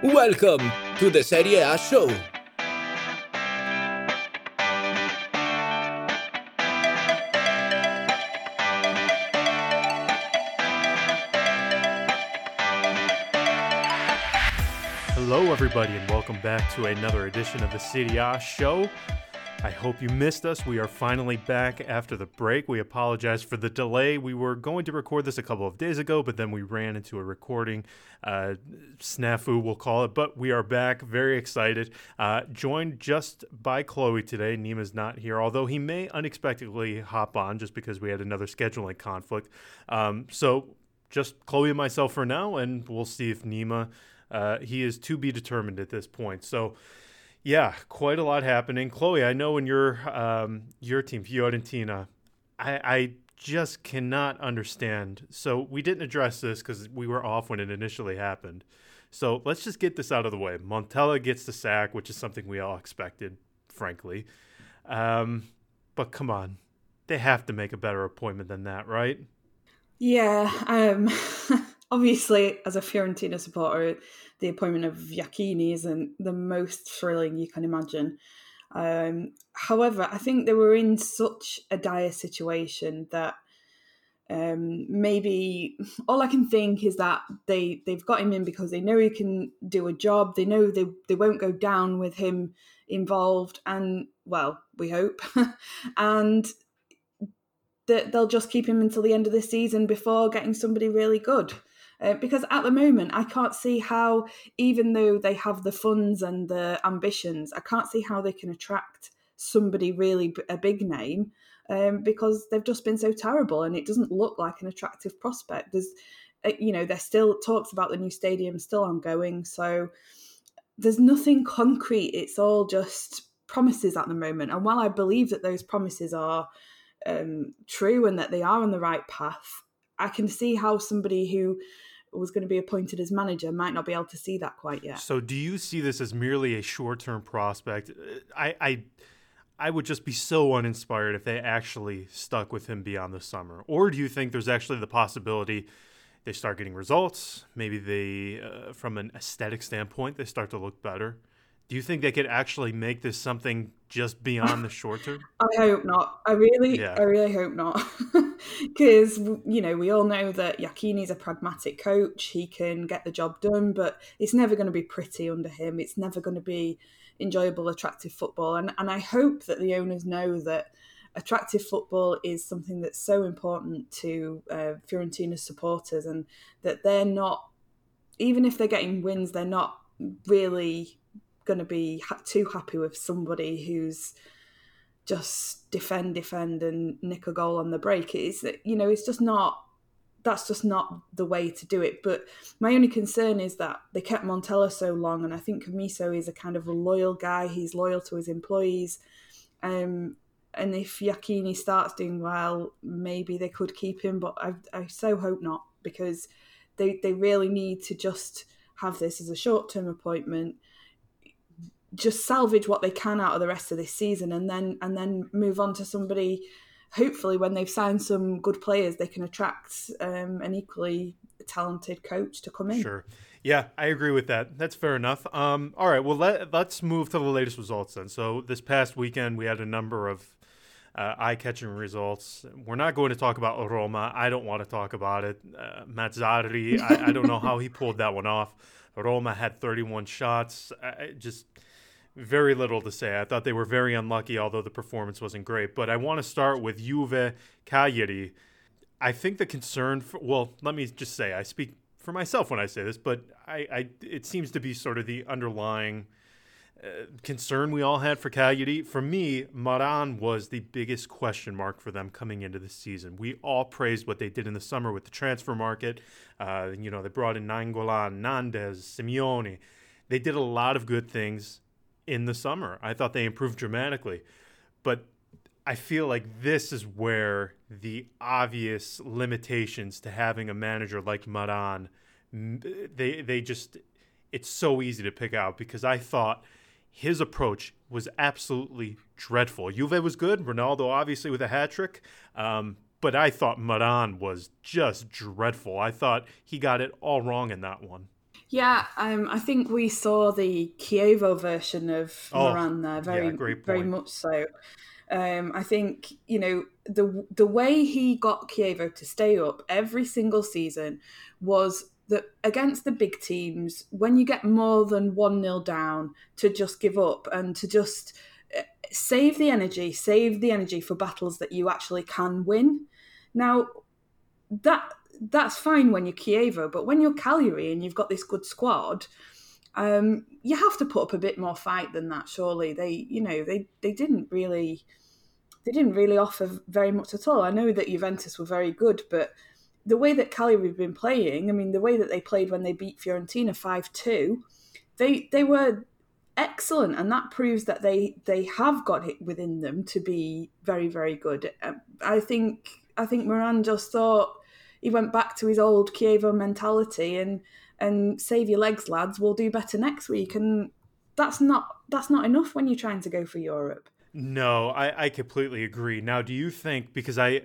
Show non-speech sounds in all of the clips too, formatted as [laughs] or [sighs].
Welcome to the Serie A show. Hello, everybody, and welcome back to another edition of the Serie A show. I hope you missed us. We are finally back after the break. We apologize for the delay. We were going to record this a couple of days ago, but then we ran into a recording uh, snafu, we'll call it. But we are back, very excited. Uh, joined just by Chloe today. Nima's not here, although he may unexpectedly hop on just because we had another scheduling conflict. Um, so just Chloe and myself for now, and we'll see if Nima. Uh, he is to be determined at this point. So, yeah, quite a lot happening. Chloe, I know in your um, your team, Fiorentina, I, I just cannot understand. So we didn't address this because we were off when it initially happened. So let's just get this out of the way. Montella gets the sack, which is something we all expected, frankly. Um, but come on, they have to make a better appointment than that, right? Yeah. Um, [laughs] obviously, as a Fiorentina supporter, the appointment of Iachini isn't the most thrilling you can imagine. Um, however, I think they were in such a dire situation that um, maybe [laughs] all I can think is that they they've got him in because they know he can do a job. They know they they won't go down with him involved, and well, we hope, [laughs] and that they'll just keep him until the end of the season before getting somebody really good. Uh, because at the moment, I can't see how, even though they have the funds and the ambitions, I can't see how they can attract somebody really b- a big name um, because they've just been so terrible and it doesn't look like an attractive prospect. There's, uh, you know, there's still talks about the new stadium still ongoing, so there's nothing concrete. It's all just promises at the moment. And while I believe that those promises are um, true and that they are on the right path, I can see how somebody who was going to be appointed as manager might not be able to see that quite yet. So, do you see this as merely a short-term prospect? I, I, I would just be so uninspired if they actually stuck with him beyond the summer. Or do you think there's actually the possibility they start getting results? Maybe they, uh, from an aesthetic standpoint, they start to look better. Do you think they could actually make this something just beyond the short term? [sighs] I hope not. I really, yeah. I really hope not. [laughs] Because you know we all know that is a pragmatic coach. He can get the job done, but it's never going to be pretty under him. It's never going to be enjoyable, attractive football. And and I hope that the owners know that attractive football is something that's so important to uh, Fiorentina supporters, and that they're not, even if they're getting wins, they're not really going to be ha- too happy with somebody who's just defend, defend, and nick a goal on the break. It's that you know, it's just not. That's just not the way to do it. But my only concern is that they kept Montella so long, and I think Commisso is a kind of a loyal guy. He's loyal to his employees. Um, and if Iachini starts doing well, maybe they could keep him. But I, I so hope not because they they really need to just have this as a short term appointment just salvage what they can out of the rest of this season and then and then move on to somebody hopefully when they've signed some good players they can attract um, an equally talented coach to come in sure yeah i agree with that that's fair enough um, all right well let, let's move to the latest results then so this past weekend we had a number of uh, eye-catching results. We're not going to talk about Roma. I don't want to talk about it. Uh, Mazzarri, I, I, don't know how he pulled that one off. Roma had 31 shots. Just very little to say. I thought they were very unlucky, although the performance wasn't great. But I want to start with Juve Cagliari. I think the concern, for, well, let me just say, I speak for myself when I say this, but I, I it seems to be sort of the underlying uh, concern we all had for Cagliari. For me, Maran was the biggest question mark for them coming into the season. We all praised what they did in the summer with the transfer market. Uh, you know, they brought in Nainggolan, Nandez, Simeone. They did a lot of good things in the summer. I thought they improved dramatically. But I feel like this is where the obvious limitations to having a manager like Maran they they just it's so easy to pick out because I thought his approach was absolutely dreadful. Juve was good, Ronaldo obviously with a hat trick, um, but I thought Maran was just dreadful. I thought he got it all wrong in that one. Yeah, um, I think we saw the Chievo version of oh, Maran there, very, yeah, very much so. Um, I think you know the the way he got Chievo to stay up every single season was that against the big teams, when you get more than one nil down, to just give up and to just uh, save the energy, save the energy for battles that you actually can win. Now that that's fine when you're Chievo, but when you're Cagliari and you've got this good squad, um, you have to put up a bit more fight than that. Surely they, you know, they they didn't really they didn't really offer very much at all. I know that Juventus were very good, but the way that Cagliari have been playing, I mean, the way that they played when they beat Fiorentina five two, they they were excellent, and that proves that they they have got it within them to be very very good. Um, I think I think Moran just thought he went back to his old Chievo mentality and and save your legs, lads. We'll do better next week, and that's not that's not enough when you're trying to go for Europe. No, I, I completely agree. Now, do you think because I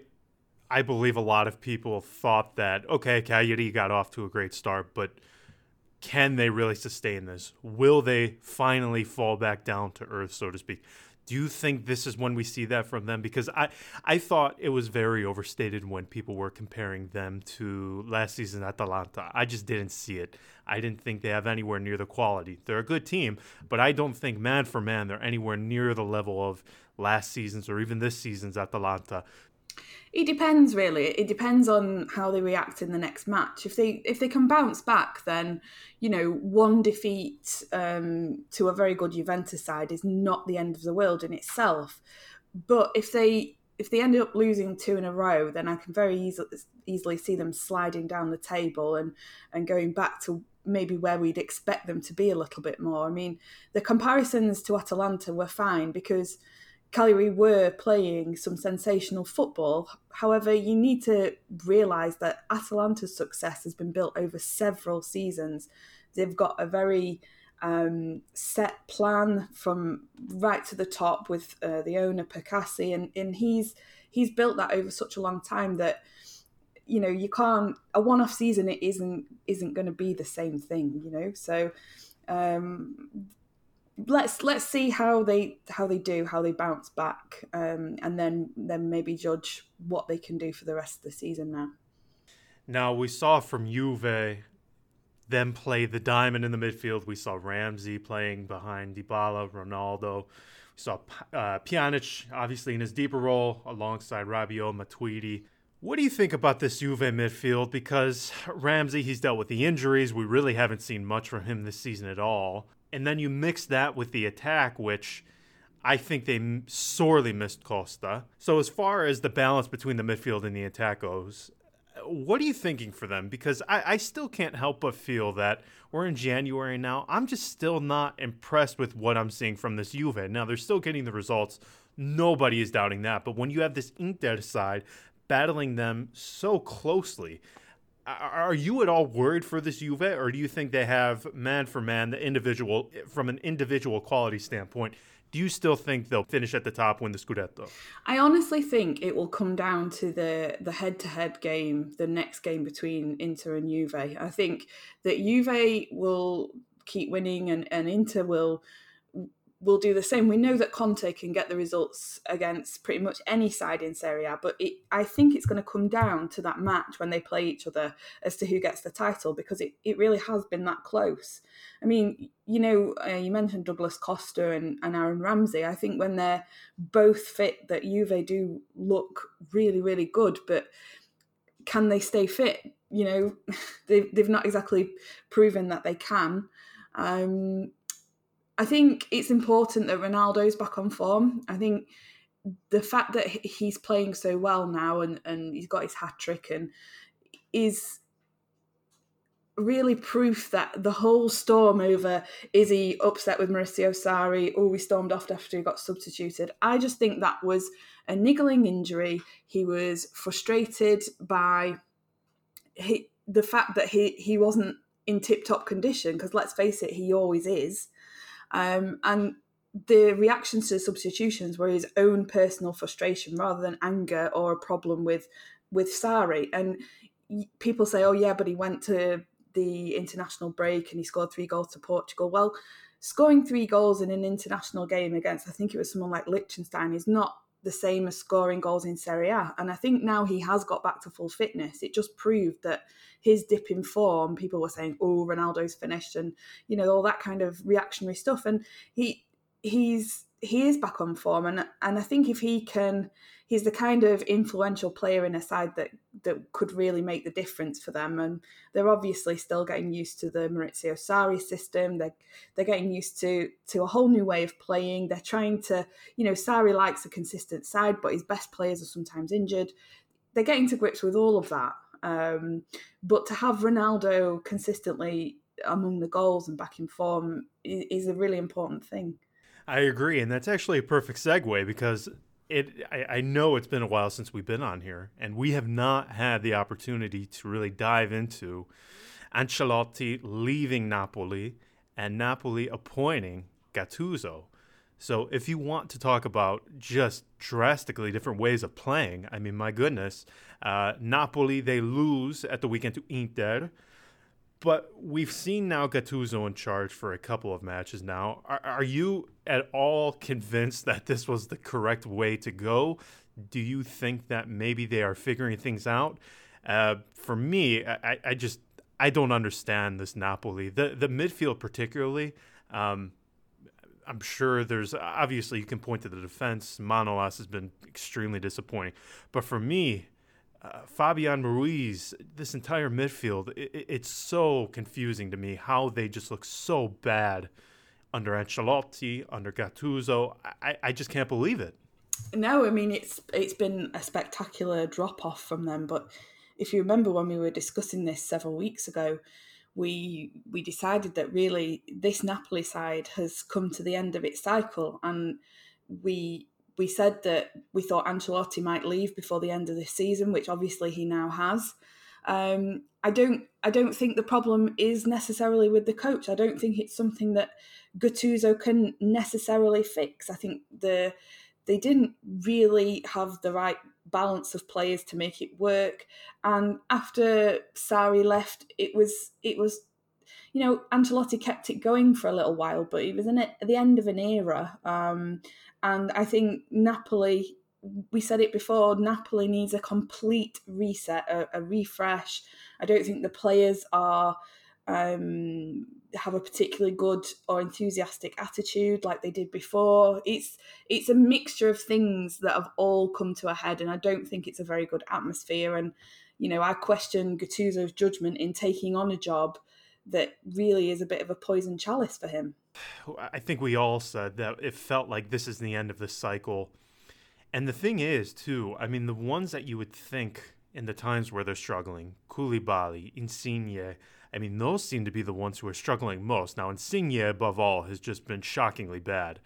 I believe a lot of people thought that okay, Cagliari got off to a great start, but can they really sustain this? Will they finally fall back down to earth, so to speak? Do you think this is when we see that from them? Because I, I thought it was very overstated when people were comparing them to last season Atalanta. I just didn't see it. I didn't think they have anywhere near the quality. They're a good team, but I don't think man for man they're anywhere near the level of last season's or even this season's Atalanta. It depends, really. It depends on how they react in the next match. If they if they can bounce back, then you know one defeat um, to a very good Juventus side is not the end of the world in itself. But if they if they end up losing two in a row, then I can very easily easily see them sliding down the table and and going back to maybe where we'd expect them to be a little bit more. I mean, the comparisons to Atalanta were fine because Cagliari were playing some sensational football. However, you need to realise that Atalanta's success has been built over several seasons. They've got a very um, set plan from right to the top with uh, the owner Percassi, and, and he's he's built that over such a long time that you know you can't a one-off season it isn't isn't going to be the same thing you know so um, let's let's see how they how they do, how they bounce back, um, and then then maybe judge what they can do for the rest of the season now. Now we saw from Juve them play the diamond in the midfield. We saw Ramsey playing behind Dybala, Ronaldo. We saw uh, Pjanic obviously in his deeper role alongside Rabiot, Matuidi. What do you think about this Juve midfield? Because Ramsey, he's dealt with the injuries. We really haven't seen much from him this season at all and then you mix that with the attack, which I think they sorely missed Costa. So as far as the balance between the midfield and the attack goes, what are you thinking for them? Because I, I still can't help but feel that we're in January now. I'm just still not impressed with what I'm seeing from this Juve. Now they're still getting the results. Nobody is doubting that. But when you have this Inter side battling them so closely, are you at all worried for this Juve, or do you think they have man for man the individual from an individual quality standpoint? Do you still think they'll finish at the top, win the Scudetto? I honestly think it will come down to the the head to head game, the next game between Inter and Juve. I think that Juve will keep winning, and, and Inter will will do the same. We know that Conte can get the results against pretty much any side in Serie A, but it, I think it's going to come down to that match when they play each other as to who gets the title because it, it really has been that close. I mean, you know, uh, you mentioned Douglas Costa and, and Aaron Ramsey. I think when they're both fit, that Juve do look really, really good, but can they stay fit? You know, [laughs] they've, they've not exactly proven that they can. Um, I think it's important that Ronaldo's back on form. I think the fact that he's playing so well now and, and he's got his hat trick and is really proof that the whole storm over is he upset with Maurizio Sarri or we stormed off after he got substituted. I just think that was a niggling injury. He was frustrated by he, the fact that he, he wasn't in tip top condition because let's face it, he always is. Um, and the reactions to substitutions were his own personal frustration rather than anger or a problem with with Sarri. And people say, "Oh yeah, but he went to the international break and he scored three goals to Portugal. Well, scoring three goals in an international game against, I think it was someone like Liechtenstein, is not the same as scoring goals in Serie A. And I think now he has got back to full fitness. It just proved that his dip in form, people were saying, "Oh, Ronaldo's finished," and you know all that kind of reactionary stuff. And he he's he is back on form, and and I think if he can, he's the kind of influential player in a side that that could really make the difference for them. And they're obviously still getting used to the Maurizio Sarri system. They're they're getting used to to a whole new way of playing. They're trying to, you know, Sarri likes a consistent side, but his best players are sometimes injured. They're getting to grips with all of that. Um, but to have Ronaldo consistently among the goals and back in form is, is a really important thing. I agree, and that's actually a perfect segue because it. I, I, know it's been a while since we've been on here, and we have not had the opportunity to really dive into Ancelotti leaving Napoli and Napoli appointing Gattuso. So, if you want to talk about just drastically different ways of playing, I mean, my goodness, uh, Napoli they lose at the weekend to Inter. But we've seen now Gattuso in charge for a couple of matches now. Are, are you at all convinced that this was the correct way to go? Do you think that maybe they are figuring things out? Uh, for me, I, I, just I don't understand this Napoli. The the midfield particularly. Um, I'm sure there's obviously you can point to the defense. Manolas has been extremely disappointing, but for me, uh, Fabian Ruiz, this entire midfield, it, it's so confusing to me how they just look so bad under Ancelotti, under Gattuso. I, I just can't believe it. No, I mean it's it's been a spectacular drop off from them. But if you remember when we were discussing this several weeks ago, we we decided that really this Napoli side has come to the end of its cycle, and we we said that we thought Ancelotti might leave before the end of this season, which obviously he now has. Um, I don't I don't think the problem is necessarily with the coach. I don't think it's something that Gattuso can necessarily fix. I think the they didn't really have the right balance of players to make it work. And after Sarri left, it was it was you know Ancelotti kept it going for a little while, but it was in at the end of an era. Um, and I think Napoli, we said it before, Napoli needs a complete reset, a, a refresh. I don't think the players are um, have a particularly good or enthusiastic attitude like they did before. It's it's a mixture of things that have all come to a head, and I don't think it's a very good atmosphere. And you know, I question Gattuso's judgment in taking on a job that really is a bit of a poison chalice for him. I think we all said that it felt like this is the end of the cycle. And the thing is, too, I mean, the ones that you would think in the times where they're struggling, Koulibaly, Insigne, I mean, those seem to be the ones who are struggling most. Now, Insigne, above all, has just been shockingly bad.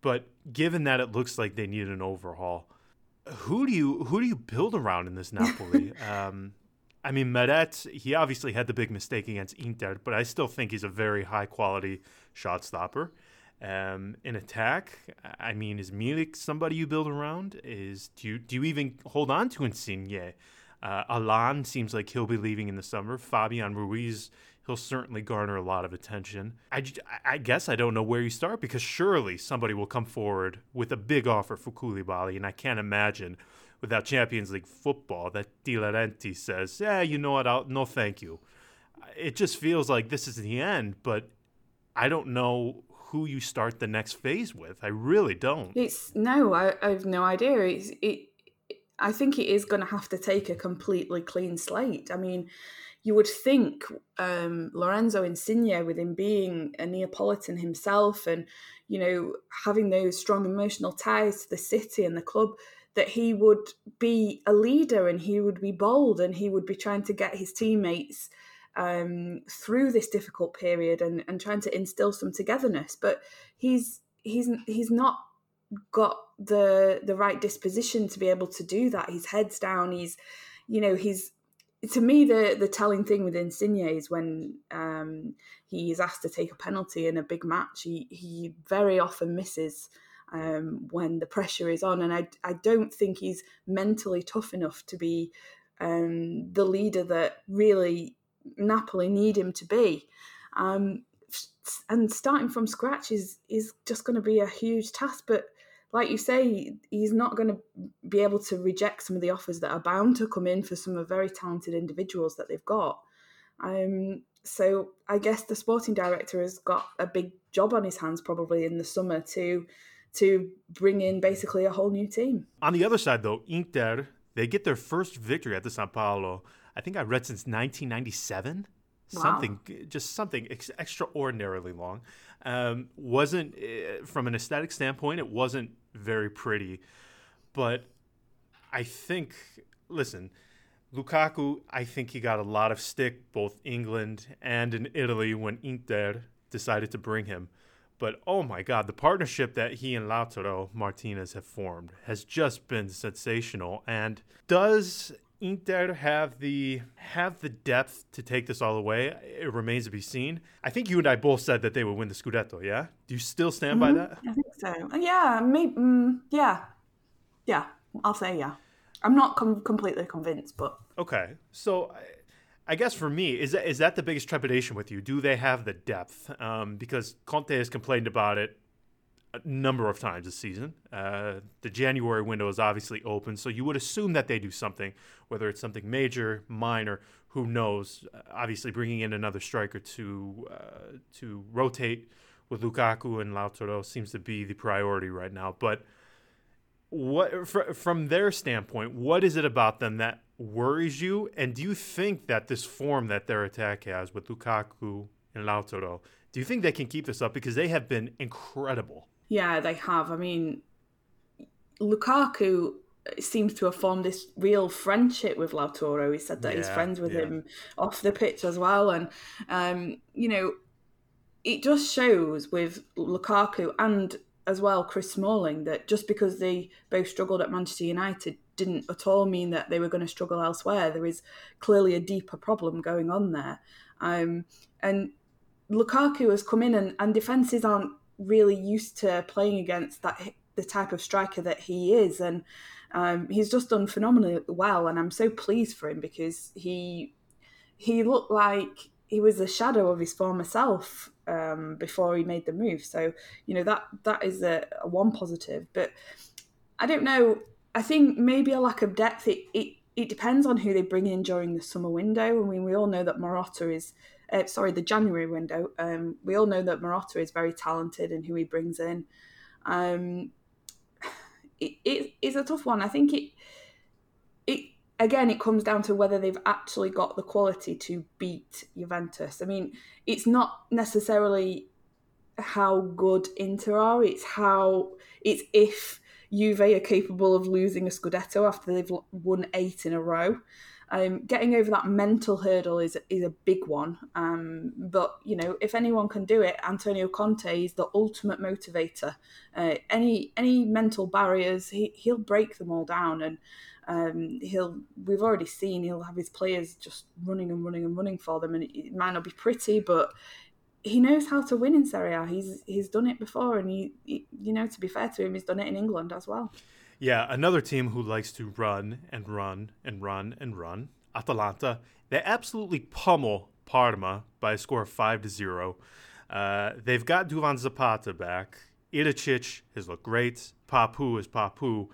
But given that it looks like they need an overhaul, who do you who do you build around in this Napoli? [laughs] um, I mean, Meret, he obviously had the big mistake against Inter, but I still think he's a very high quality shot stopper. Um, in attack, I mean, is Milik somebody you build around? Is do you do you even hold on to Insigne? Uh, Allan seems like he'll be leaving in the summer. Fabian Ruiz, he'll certainly garner a lot of attention. I, I guess I don't know where you start because surely somebody will come forward with a big offer for Koulibaly, and I can't imagine without Champions League football that De Laurentiis says, yeah, you know what, I'll, no thank you. It just feels like this is the end, but I don't know who you start the next phase with. I really don't. It's no, I, I have no idea. It's it. I think it is going to have to take a completely clean slate. I mean, you would think um, Lorenzo Insigne, with him being a Neapolitan himself, and you know having those strong emotional ties to the city and the club, that he would be a leader and he would be bold and he would be trying to get his teammates um, through this difficult period and, and trying to instill some togetherness. But he's he's he's not got the the right disposition to be able to do that. His head's down. He's you know he's to me the the telling thing with Insigne is when um, he is asked to take a penalty in a big match. He he very often misses um, when the pressure is on. And I, I don't think he's mentally tough enough to be um, the leader that really Napoli need him to be. Um, and starting from scratch is is just going to be a huge task. But like you say, he's not going to be able to reject some of the offers that are bound to come in for some of very talented individuals that they've got. Um, so I guess the sporting director has got a big job on his hands probably in the summer to to bring in basically a whole new team. On the other side, though, Inter they get their first victory at the San Paolo. I think I read since 1997. Wow. Something, just something ex- extraordinarily long. Um, wasn't uh, from an aesthetic standpoint, it wasn't very pretty, but I think. Listen, Lukaku, I think he got a lot of stick both England and in Italy when Inter decided to bring him. But oh my God, the partnership that he and Lautaro Martinez have formed has just been sensational. And does Inter have the have the depth to take this all away? It remains to be seen. I think you and I both said that they would win the Scudetto. Yeah, do you still stand mm-hmm. by that? I think so. Yeah, maybe. Mm, yeah, yeah. I'll say yeah. I'm not com- completely convinced, but okay. So I guess for me, is that is that the biggest trepidation with you? Do they have the depth? Um, because Conte has complained about it a number of times this season. Uh, the January window is obviously open, so you would assume that they do something, whether it's something major, minor, who knows? Uh, obviously, bringing in another striker to uh, to rotate with Lukaku and Lautaro seems to be the priority right now. But what fr- from their standpoint, what is it about them that worries you? And do you think that this form that their attack has with Lukaku and Lautaro, do you think they can keep this up? Because they have been incredible. Yeah, they have. I mean, Lukaku seems to have formed this real friendship with Lautaro. He said that yeah, he's friends with yeah. him off the pitch as well. And, um, you know, it just shows with Lukaku and as well Chris Smalling that just because they both struggled at Manchester United didn't at all mean that they were going to struggle elsewhere. There is clearly a deeper problem going on there. Um, and Lukaku has come in, and, and defences aren't really used to playing against that the type of striker that he is, and um, he's just done phenomenally well. And I'm so pleased for him because he he looked like he was a shadow of his former self um, before he made the move. So you know that that is a, a one positive, but I don't know I think maybe a lack of depth. It, it it depends on who they bring in during the summer window. I mean, we all know that Marotta is, uh, sorry, the January window. Um, we all know that Marotta is very talented and who he brings in. Um, it, it is a tough one. I think it, it again, it comes down to whether they've actually got the quality to beat Juventus. I mean, it's not necessarily how good Inter are. It's how it's if Juve are capable of losing a Scudetto after they've won eight in a row. Um, getting over that mental hurdle is is a big one. Um, but you know, if anyone can do it, Antonio Conte is the ultimate motivator. Uh, any any mental barriers, he he'll break them all down, and um, he'll. We've already seen he'll have his players just running and running and running for them, and it, might not be pretty, but he knows how to win in Serie A. He's he's done it before, and he, he, you know to be fair to him, he's done it in England as well. Yeah, another team who likes to run and run and run and run. Atalanta. They absolutely pummel Parma by a score of five to zero. Uh, they've got Duvan Zapata back. Ilicic has looked great. Papu is Papu.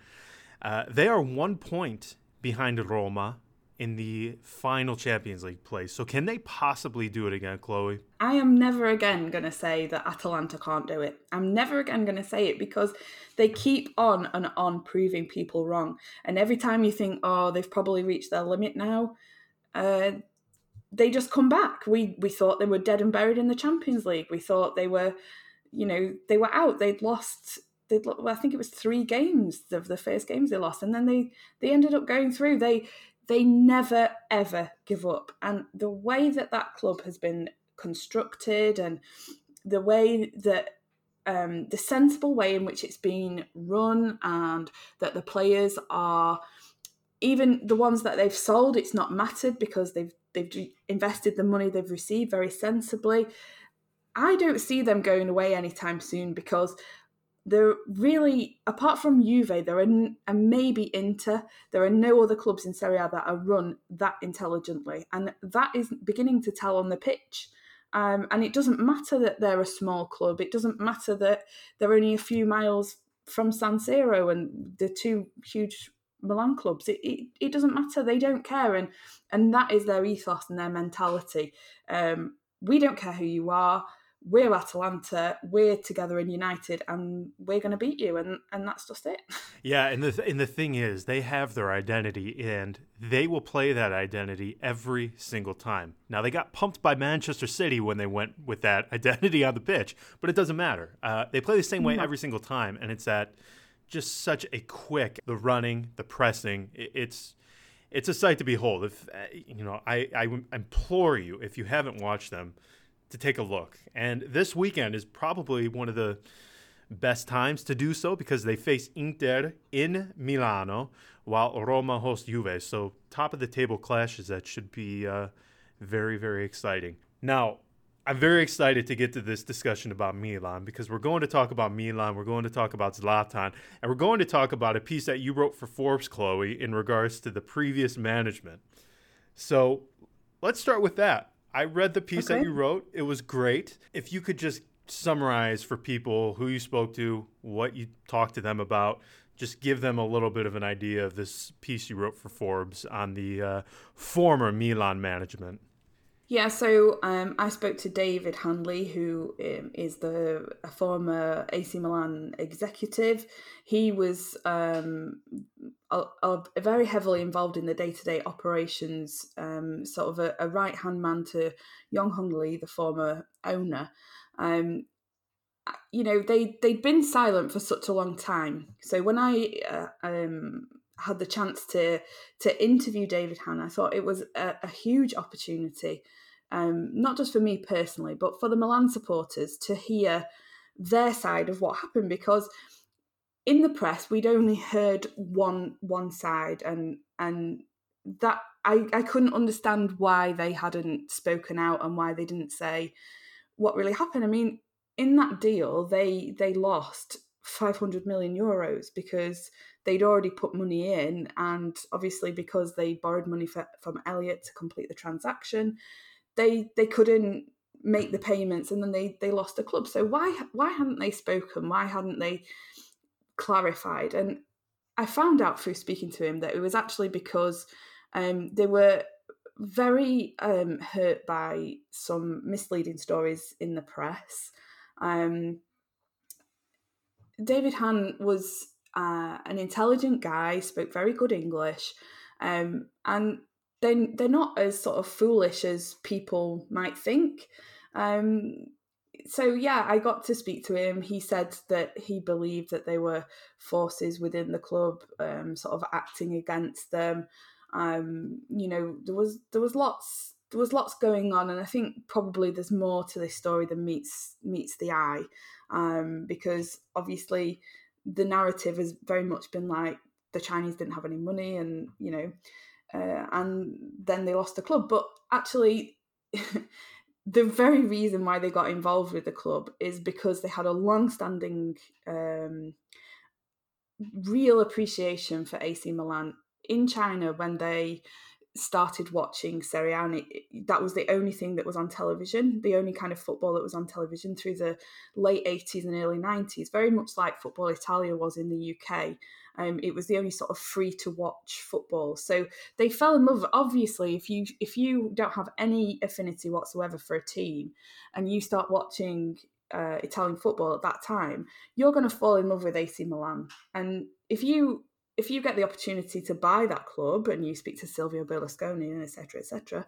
Uh, they are one point behind Roma in the final Champions League place. So can they possibly do it again, Chloe? I am never again going to say that Atalanta can't do it. I'm never again going to say it because they keep on and on proving people wrong. And every time you think, oh, they've probably reached their limit now, uh, they just come back. We we thought they were dead and buried in the Champions League. We thought they were, you know, they were out. They'd lost. Well, I think it was three games of the first games they lost, and then they they ended up going through. They they never ever give up. And the way that that club has been constructed and the way that um, the sensible way in which it's been run and that the players are even the ones that they've sold it's not mattered because they've they've invested the money they've received very sensibly i don't see them going away anytime soon because there really, apart from Juve, there are and maybe Inter, there are no other clubs in Serie A that are run that intelligently, and that is beginning to tell on the pitch. Um, and it doesn't matter that they're a small club. It doesn't matter that they're only a few miles from San Siro and the two huge Milan clubs. It, it, it doesn't matter. They don't care, and and that is their ethos and their mentality. Um, we don't care who you are we're Atalanta, we're together and united, and we're going to beat you, and and that's just it. [laughs] Yeah, and the th- and the thing is, they have their identity, and they will play that identity every single time. Now they got pumped by Manchester City when they went with that [laughs] identity on the pitch, but it doesn't matter. Uh, they play the same way no. every single time, and it's that just such a quick the running, the pressing. It, it's it's a sight to behold. If uh, you know, I I implore you if you haven't watched them to take a look. And this weekend is probably one of the best times to do so because they face Inter in Milano while Roma hosts Juve. So top of the table clashes that should be uh, very very exciting. Now. I'm very excited to get to this discussion about Milan because we're going to talk about Milan, we're going to talk about Zlatan, and we're going to talk about a piece that you wrote for Forbes, Chloe, in regards to the previous management. So let's start with that. I read the piece okay. that you wrote. It was great. If you could just summarize for people who you spoke to, what you talked to them about, just give them a little bit of an idea of this piece you wrote for Forbes on the uh, former Milan management. Yeah, so um, I spoke to David Han Li, who um, is the a former AC Milan executive. He was um, a, a very heavily involved in the day to day operations, um, sort of a, a right hand man to Yonghong Li, the former owner. Um, you know, they they'd been silent for such a long time. So when I uh, um, had the chance to to interview David Han, I thought it was a, a huge opportunity um, not just for me personally, but for the Milan supporters to hear their side of what happened because in the press we'd only heard one one side and and that I, I couldn't understand why they hadn't spoken out and why they didn't say what really happened. I mean, in that deal they they lost 500 million euros because they'd already put money in and obviously because they borrowed money for, from Elliott to complete the transaction they they couldn't make the payments and then they they lost the club. So why why hadn't they spoken? Why hadn't they clarified? And i found out through speaking to him that it was actually because um, they were very um, hurt by some misleading stories in the press. Um, david han was uh, an intelligent guy spoke very good english um, and they they're not as sort of foolish as people might think. Um, so yeah, I got to speak to him. He said that he believed that there were forces within the club, um, sort of acting against them. Um, you know, there was there was lots there was lots going on, and I think probably there's more to this story than meets meets the eye, um, because obviously the narrative has very much been like the Chinese didn't have any money, and you know uh, and then they lost the club. But actually, [laughs] the very reason why they got involved with the club is because they had a long-standing um, real appreciation for AC Milan in China when they started watching Serie A, and it, that was the only thing that was on television, the only kind of football that was on television through the late 80s and early 90s, very much like Football Italia was in the UK. Um, it was the only sort of free to watch football. So they fell in love. Obviously, if you if you don't have any affinity whatsoever for a team, and you start watching uh, Italian football at that time, you're going to fall in love with AC Milan. And if you if you get the opportunity to buy that club and you speak to Silvio Berlusconi and etc. etc.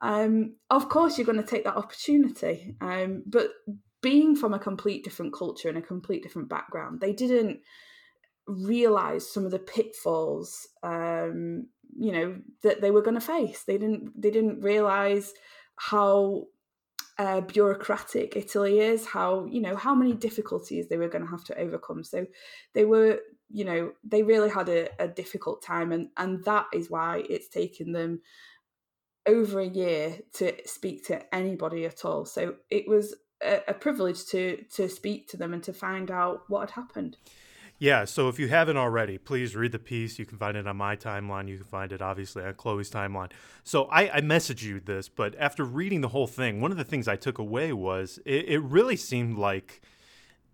Um, of course, you're going to take that opportunity. Um, but being from a complete different culture and a complete different background, they didn't realize some of the pitfalls um, you know that they were going to face they didn't they didn't realize how uh, bureaucratic Italy is how you know how many difficulties they were going to have to overcome so they were you know they really had a, a difficult time and and that is why it's taken them over a year to speak to anybody at all so it was a, a privilege to to speak to them and to find out what had happened. Yeah, so if you haven't already, please read the piece. You can find it on my timeline. You can find it obviously on Chloe's timeline. So I, I messaged you this, but after reading the whole thing, one of the things I took away was it, it really seemed like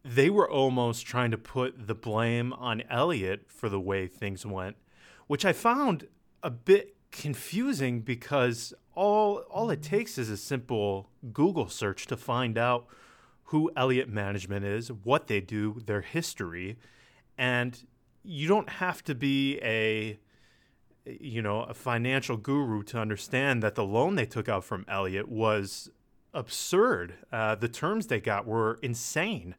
they were almost trying to put the blame on Elliott for the way things went, which I found a bit confusing because all all it takes is a simple Google search to find out who Elliott Management is, what they do, their history, and you don't have to be a you know a financial guru to understand that the loan they took out from Elliott was absurd. Uh, the terms they got were insane.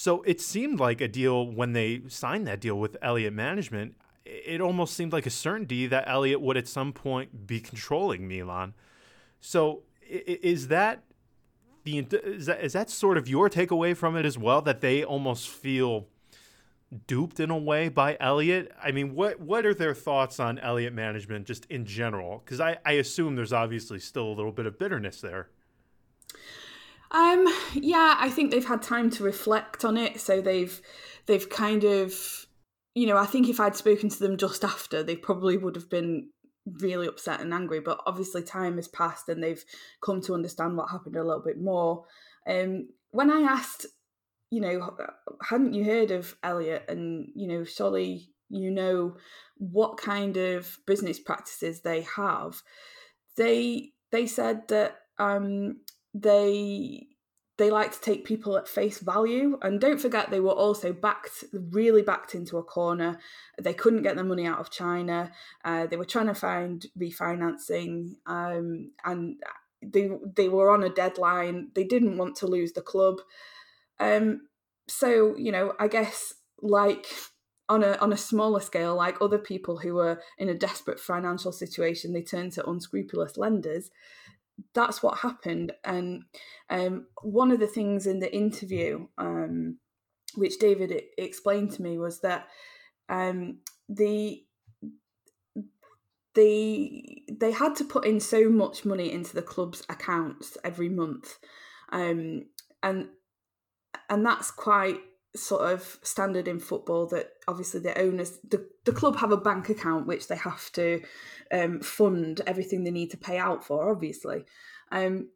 So it seemed like a deal when they signed that deal with Elliott Management. It almost seemed like a certainty that Elliott would at some point be controlling Milan. So is that the is that, is that sort of your takeaway from it as well? That they almost feel duped in a way by Elliott? I mean, what what are their thoughts on Elliott management just in general? Because I, I assume there's obviously still a little bit of bitterness there. Um, yeah, I think they've had time to reflect on it, so they've they've kind of, you know, I think if I'd spoken to them just after, they probably would have been really upset and angry. But obviously, time has passed, and they've come to understand what happened a little bit more. Um, when I asked you know, hadn't you heard of Elliott, And, you know, surely you know what kind of business practices they have. They they said that um, they they like to take people at face value and don't forget they were also backed really backed into a corner. They couldn't get their money out of china. Uh, they were trying to find refinancing um, and they they were on a deadline. They didn't want to lose the club. Um, so you know, I guess like on a on a smaller scale, like other people who were in a desperate financial situation, they turn to unscrupulous lenders. That's what happened, and um, one of the things in the interview, um, which David explained to me, was that um, the they they had to put in so much money into the club's accounts every month. Um, and and that's quite sort of standard in football that obviously the owners the, the club have a bank account which they have to um, fund everything they need to pay out for obviously. Um,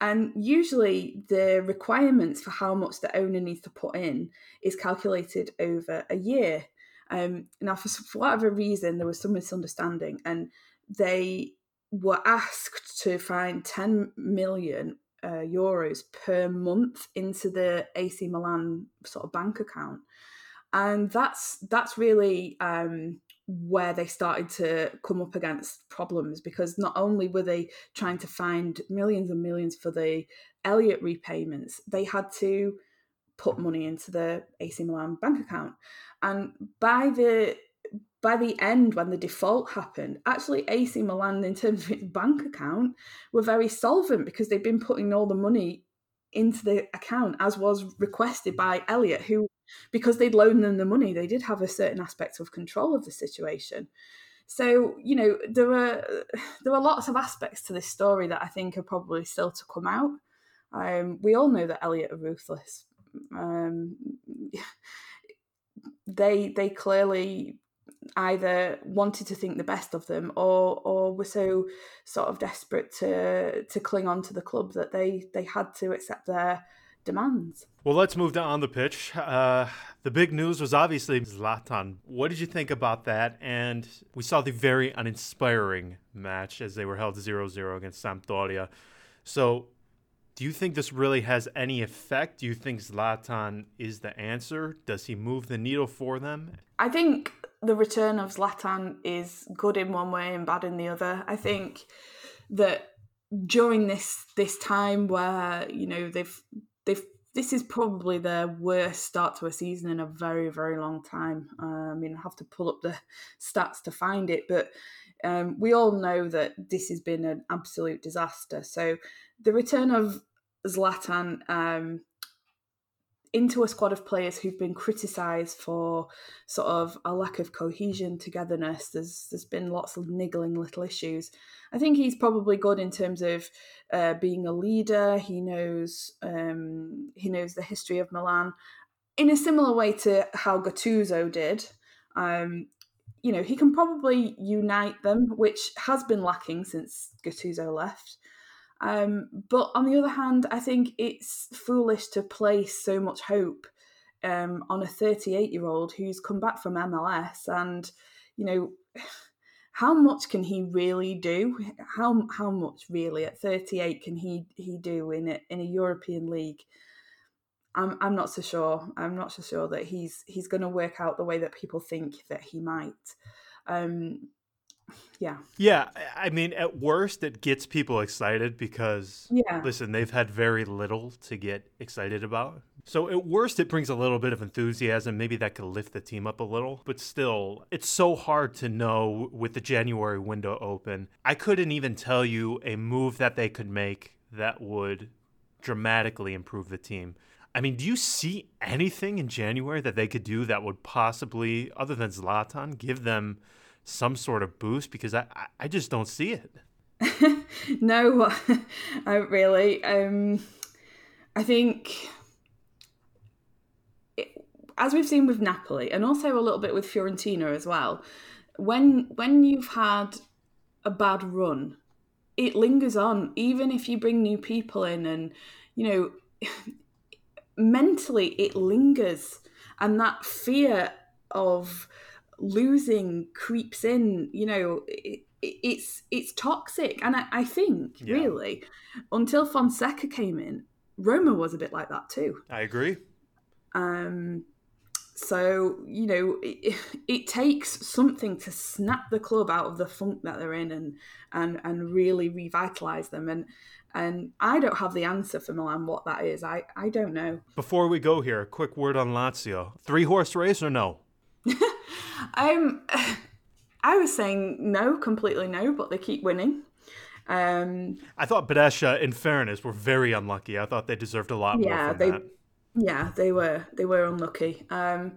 and usually the requirements for how much the owner needs to put in is calculated over a year. Um, now for, for whatever reason there was some misunderstanding and they were asked to find 10 million uh, euros per month into the AC Milan sort of bank account, and that's that's really um, where they started to come up against problems because not only were they trying to find millions and millions for the Elliott repayments, they had to put money into the AC Milan bank account, and by the by the end, when the default happened, actually AC Milan, in terms of its bank account, were very solvent because they'd been putting all the money into the account as was requested by Elliott, who, because they'd loaned them the money, they did have a certain aspect of control of the situation. So you know there were there were lots of aspects to this story that I think are probably still to come out. Um, we all know that Elliott are ruthless. Um, [laughs] they they clearly either wanted to think the best of them or or were so sort of desperate to to cling on to the club that they they had to accept their demands. Well, let's move to on the pitch. Uh, the big news was obviously Zlatan. What did you think about that? And we saw the very uninspiring match as they were held 0-0 against Sampdoria. So do you think this really has any effect? Do you think Zlatan is the answer? Does he move the needle for them? I think the return of Zlatan is good in one way and bad in the other. I think that during this this time where you know they've they've this is probably their worst start to a season in a very very long time. Uh, I mean, I have to pull up the stats to find it, but um, we all know that this has been an absolute disaster. So the return of Zlatan um, into a squad of players who've been criticised for sort of a lack of cohesion, togetherness. There's there's been lots of niggling little issues. I think he's probably good in terms of uh, being a leader. He knows um, he knows the history of Milan in a similar way to how Gattuso did. Um, you know, he can probably unite them, which has been lacking since Gattuso left. Um, but on the other hand, I think it's foolish to place so much hope um, on a 38 year old who's come back from MLS and, you know, [sighs] how much can he really do? How how much really at 38 can he he do in a, in a European league? I'm I'm not so sure. I'm not so sure that he's he's going to work out the way that people think that he might. Um, yeah. Yeah, I mean, at worst, it gets people excited because, yeah. listen, they've had very little to get excited about. So at worst, it brings a little bit of enthusiasm. Maybe that could lift the team up a little. But still, it's so hard to know with the January window open. I couldn't even tell you a move that they could make that would dramatically improve the team. I mean, do you see anything in January that they could do that would possibly, other than Zlatan, give them some sort of boost? Because I, I just don't see it. [laughs] no, [laughs] I really. Um, I think, it, as we've seen with Napoli, and also a little bit with Fiorentina as well, when when you've had a bad run, it lingers on. Even if you bring new people in, and you know [laughs] mentally it lingers and that fear of losing creeps in you know it, it's it's toxic and i, I think yeah. really until fonseca came in roma was a bit like that too i agree um so you know it, it takes something to snap the club out of the funk that they're in and and and really revitalize them and and I don't have the answer for Milan what that is. I, I don't know. Before we go here, a quick word on Lazio. Three horse race or no? [laughs] um, [sighs] I was saying no, completely no, but they keep winning. Um, I thought Brescia, in fairness, were very unlucky. I thought they deserved a lot yeah, more. they, that. Yeah, they were. They were unlucky. Um,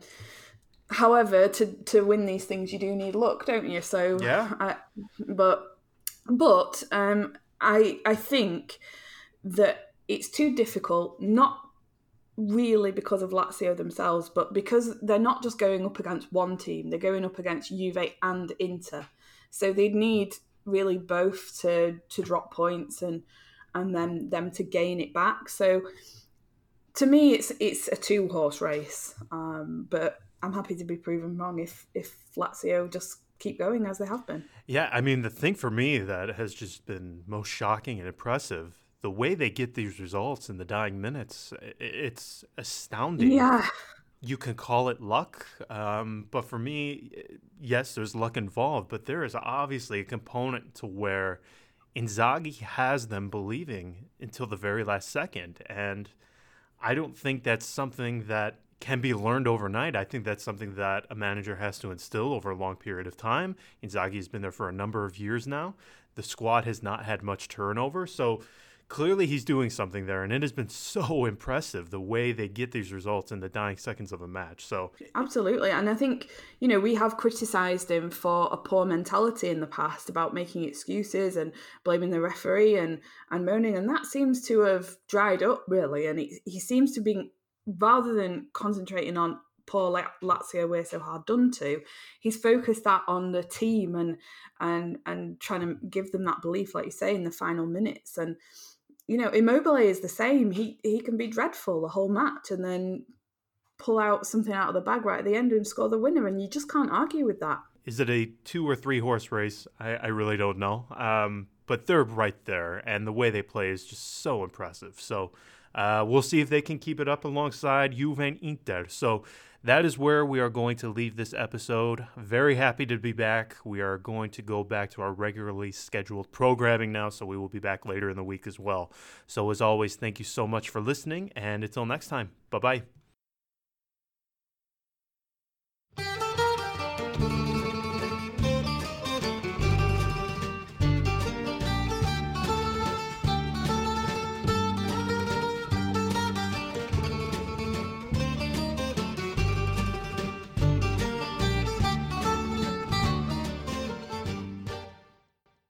however, to to win these things, you do need luck, don't you? So yeah. I, but but um, I I think that it's too difficult, not really because of Lazio themselves, but because they're not just going up against one team, they're going up against Juve and Inter. So they need really both to to drop points and and then them to gain it back. So to me, it's it's a two horse race, um, but I'm happy to be proven wrong if if Lazio just keep going as they have been. Yeah, I mean, the thing for me that has just been most shocking and impressive the way they get these results in the dying minutes, it's astounding. Yeah. You can call it luck, um, but for me, yes, there's luck involved, but there is obviously a component to where Inzaghi has them believing until the very last second. And I don't think that's something that can be learned overnight. I think that's something that a manager has to instill over a long period of time. Inzaghi has been there for a number of years now. The squad has not had much turnover, so clearly he's doing something there, and it has been so [laughs] impressive the way they get these results in the dying seconds of a match. So absolutely, and I think you know we have criticised him for a poor mentality in the past about making excuses and blaming the referee and and moaning, and that seems to have dried up really, and he, he seems to be rather than concentrating on poor Lazio we're so hard done to, he's focused that on the team and and and trying to give them that belief, like you say, in the final minutes. And you know, Immobile is the same. He he can be dreadful the whole match and then pull out something out of the bag right at the end and score the winner, and you just can't argue with that. Is it a two or three horse race? I, I really don't know. Um, but they're right there, and the way they play is just so impressive. So uh, we'll see if they can keep it up alongside Juve and Inter. So that is where we are going to leave this episode. Very happy to be back. We are going to go back to our regularly scheduled programming now, so we will be back later in the week as well. So, as always, thank you so much for listening, and until next time, bye bye.